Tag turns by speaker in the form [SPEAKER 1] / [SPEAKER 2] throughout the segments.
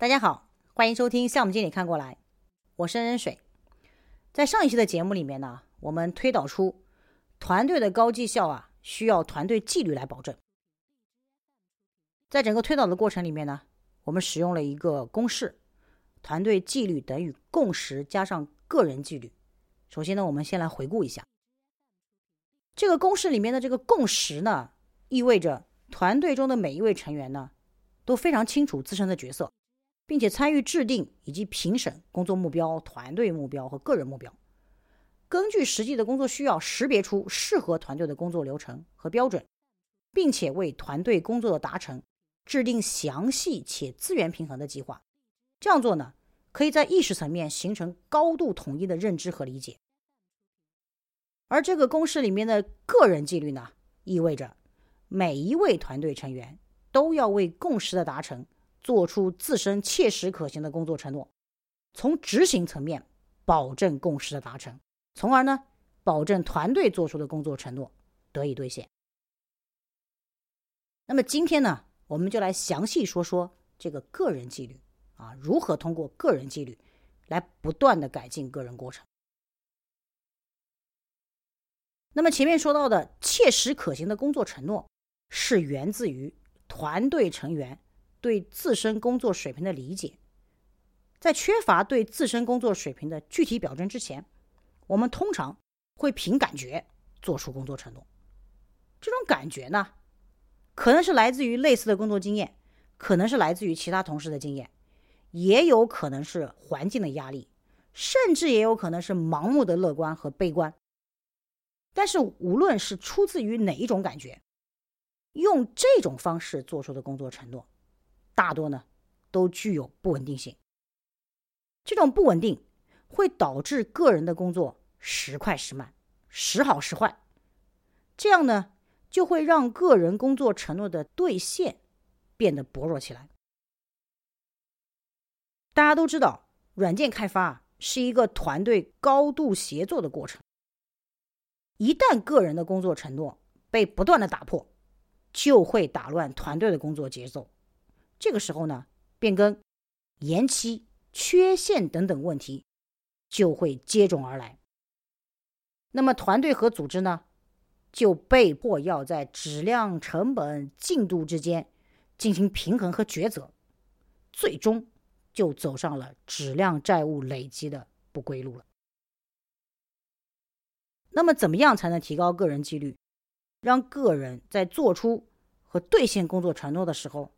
[SPEAKER 1] 大家好，欢迎收听项目经理看过来，我是任水。在上一期的节目里面呢，我们推导出团队的高绩效啊，需要团队纪律来保证。在整个推导的过程里面呢，我们使用了一个公式：团队纪律等于共识加上个人纪律。首先呢，我们先来回顾一下这个公式里面的这个共识呢，意味着团队中的每一位成员呢，都非常清楚自身的角色。并且参与制定以及评审工作目标、团队目标和个人目标，根据实际的工作需要，识别出适合团队的工作流程和标准，并且为团队工作的达成制定详细且资源平衡的计划。这样做呢，可以在意识层面形成高度统一的认知和理解。而这个公式里面的个人纪律呢，意味着每一位团队成员都要为共识的达成。做出自身切实可行的工作承诺，从执行层面保证共识的达成，从而呢保证团队做出的工作承诺得以兑现。那么今天呢，我们就来详细说说这个个人纪律啊，如何通过个人纪律来不断的改进个人过程。那么前面说到的切实可行的工作承诺，是源自于团队成员。对自身工作水平的理解，在缺乏对自身工作水平的具体表征之前，我们通常会凭感觉做出工作承诺。这种感觉呢，可能是来自于类似的工作经验，可能是来自于其他同事的经验，也有可能是环境的压力，甚至也有可能是盲目的乐观和悲观。但是，无论是出自于哪一种感觉，用这种方式做出的工作承诺。大多呢，都具有不稳定性。这种不稳定会导致个人的工作时快时慢，时好时坏。这样呢，就会让个人工作承诺的兑现变得薄弱起来。大家都知道，软件开发是一个团队高度协作的过程。一旦个人的工作承诺被不断的打破，就会打乱团队的工作节奏。这个时候呢，变更、延期、缺陷等等问题就会接踵而来。那么团队和组织呢，就被迫要在质量、成本、进度之间进行平衡和抉择，最终就走上了质量债务累积的不归路了。那么，怎么样才能提高个人纪律，让个人在做出和兑现工作承诺的时候？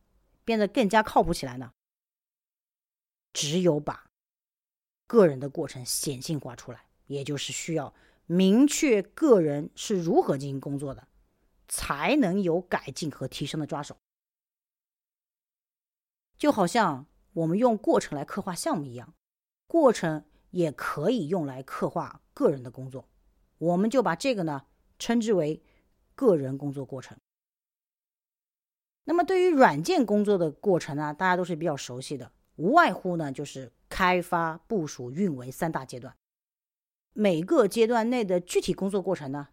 [SPEAKER 1] 变得更加靠谱起来呢？只有把个人的过程显性化出来，也就是需要明确个人是如何进行工作的，才能有改进和提升的抓手。就好像我们用过程来刻画项目一样，过程也可以用来刻画个人的工作。我们就把这个呢称之为个人工作过程。那么，对于软件工作的过程呢，大家都是比较熟悉的，无外乎呢就是开发、部署、运维三大阶段。每个阶段内的具体工作过程呢，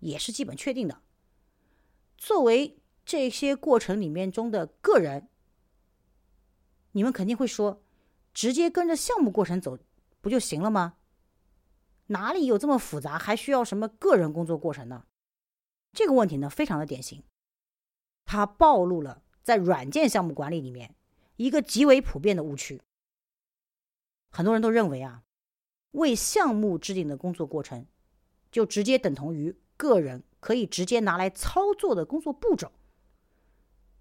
[SPEAKER 1] 也是基本确定的。作为这些过程里面中的个人，你们肯定会说，直接跟着项目过程走不就行了吗？哪里有这么复杂，还需要什么个人工作过程呢？这个问题呢，非常的典型。它暴露了在软件项目管理里面一个极为普遍的误区。很多人都认为啊，为项目制定的工作过程，就直接等同于个人可以直接拿来操作的工作步骤。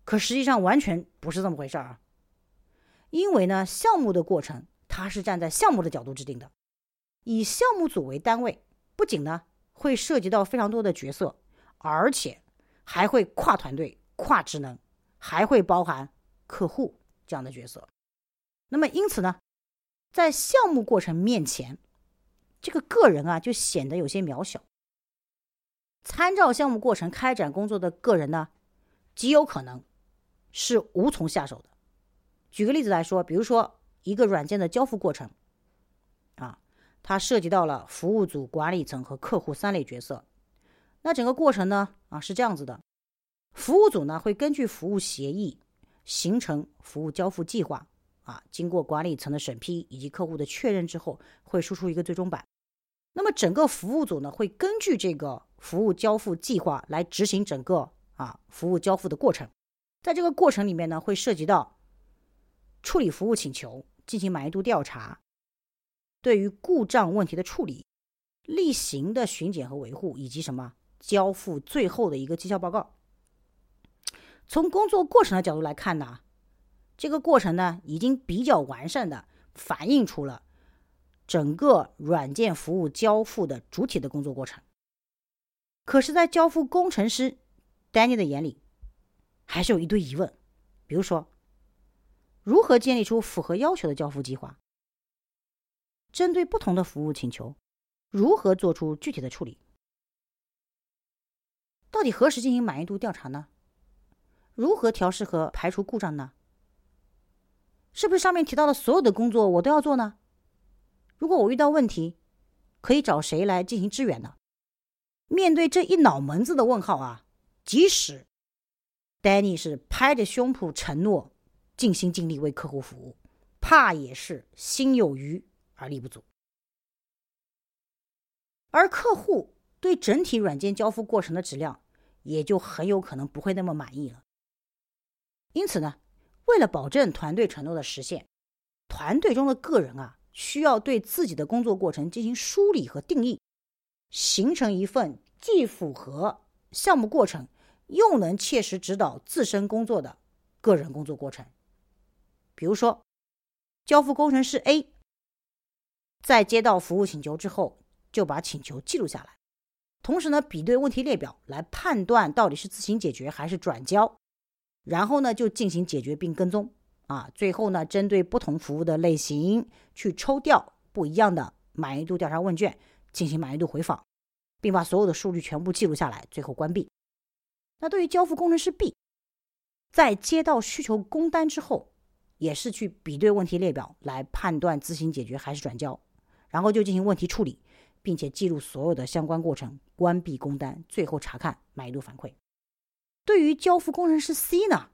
[SPEAKER 1] 可实际上完全不是这么回事儿啊。因为呢，项目的过程它是站在项目的角度制定的，以项目组为单位，不仅呢会涉及到非常多的角色，而且还会跨团队。跨职能还会包含客户这样的角色，那么因此呢，在项目过程面前，这个个人啊就显得有些渺小。参照项目过程开展工作的个人呢，极有可能是无从下手的。举个例子来说，比如说一个软件的交付过程，啊，它涉及到了服务组、管理层和客户三类角色，那整个过程呢，啊是这样子的。服务组呢会根据服务协议形成服务交付计划啊，经过管理层的审批以及客户的确认之后，会输出一个最终版。那么整个服务组呢，会根据这个服务交付计划来执行整个啊服务交付的过程。在这个过程里面呢，会涉及到处理服务请求、进行满意度调查、对于故障问题的处理、例行的巡检和维护，以及什么交付最后的一个绩效报告。从工作过程的角度来看呢？这个过程呢，已经比较完善的反映出了整个软件服务交付的主体的工作过程。可是，在交付工程师 Danny 的眼里，还是有一堆疑问，比如说，如何建立出符合要求的交付计划？针对不同的服务请求，如何做出具体的处理？到底何时进行满意度调查呢？如何调试和排除故障呢？是不是上面提到的所有的工作我都要做呢？如果我遇到问题，可以找谁来进行支援呢？面对这一脑门子的问号啊，即使 Danny 是拍着胸脯承诺尽心尽力为客户服务，怕也是心有余而力不足。而客户对整体软件交付过程的质量，也就很有可能不会那么满意了。因此呢？为了保证团队承诺的实现，团队中的个人啊，需要对自己的工作过程进行梳理和定义，形成一份既符合项目过程，又能切实指导自身工作的个人工作过程。比如说，交付工程师 A 在接到服务请求之后，就把请求记录下来，同时呢，比对问题列表来判断到底是自行解决还是转交。然后呢，就进行解决并跟踪啊，最后呢，针对不同服务的类型去抽调不一样的满意度调查问卷，进行满意度回访，并把所有的数据全部记录下来，最后关闭。那对于交付工程师 B，在接到需求工单之后，也是去比对问题列表来判断自行解决还是转交，然后就进行问题处理，并且记录所有的相关过程，关闭工单，最后查看满意度反馈。对于交付工程师 C 呢，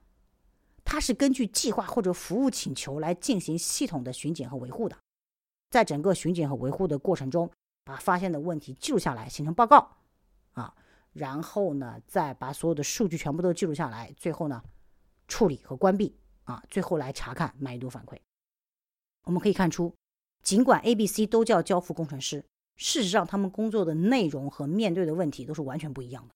[SPEAKER 1] 他是根据计划或者服务请求来进行系统的巡检和维护的，在整个巡检和维护的过程中，把发现的问题记录下来，形成报告，啊，然后呢，再把所有的数据全部都记录下来，最后呢，处理和关闭，啊，最后来查看满意度反馈。我们可以看出，尽管 A、B、C 都叫交付工程师，事实上他们工作的内容和面对的问题都是完全不一样的。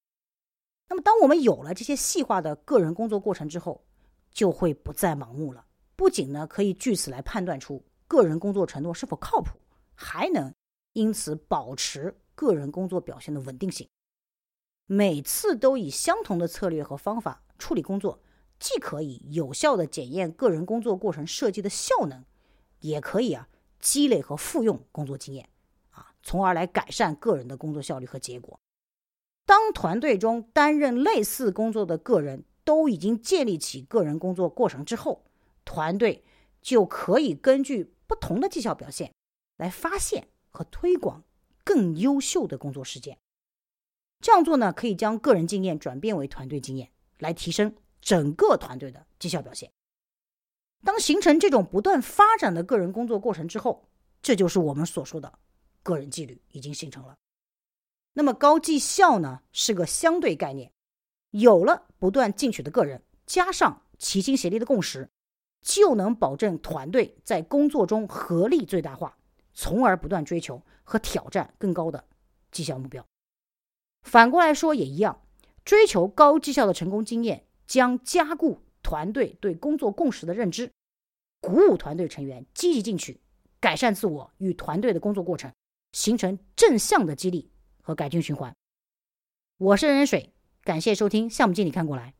[SPEAKER 1] 那么，当我们有了这些细化的个人工作过程之后，就会不再盲目了。不仅呢，可以据此来判断出个人工作承诺是否靠谱，还能因此保持个人工作表现的稳定性。每次都以相同的策略和方法处理工作，既可以有效的检验个人工作过程设计的效能，也可以啊积累和复用工作经验，啊，从而来改善个人的工作效率和结果。当团队中担任类似工作的个人都已经建立起个人工作过程之后，团队就可以根据不同的绩效表现来发现和推广更优秀的工作实践。这样做呢，可以将个人经验转变为团队经验，来提升整个团队的绩效表现。当形成这种不断发展的个人工作过程之后，这就是我们所说的个人纪律已经形成了。那么高绩效呢是个相对概念，有了不断进取的个人，加上齐心协力的共识，就能保证团队在工作中合力最大化，从而不断追求和挑战更高的绩效目标。反过来说也一样，追求高绩效的成功经验，将加固团队对工作共识的认知，鼓舞团队成员积极进取，改善自我与团队的工作过程，形成正向的激励。和改进循环。我是任水，感谢收听项目经理看过来。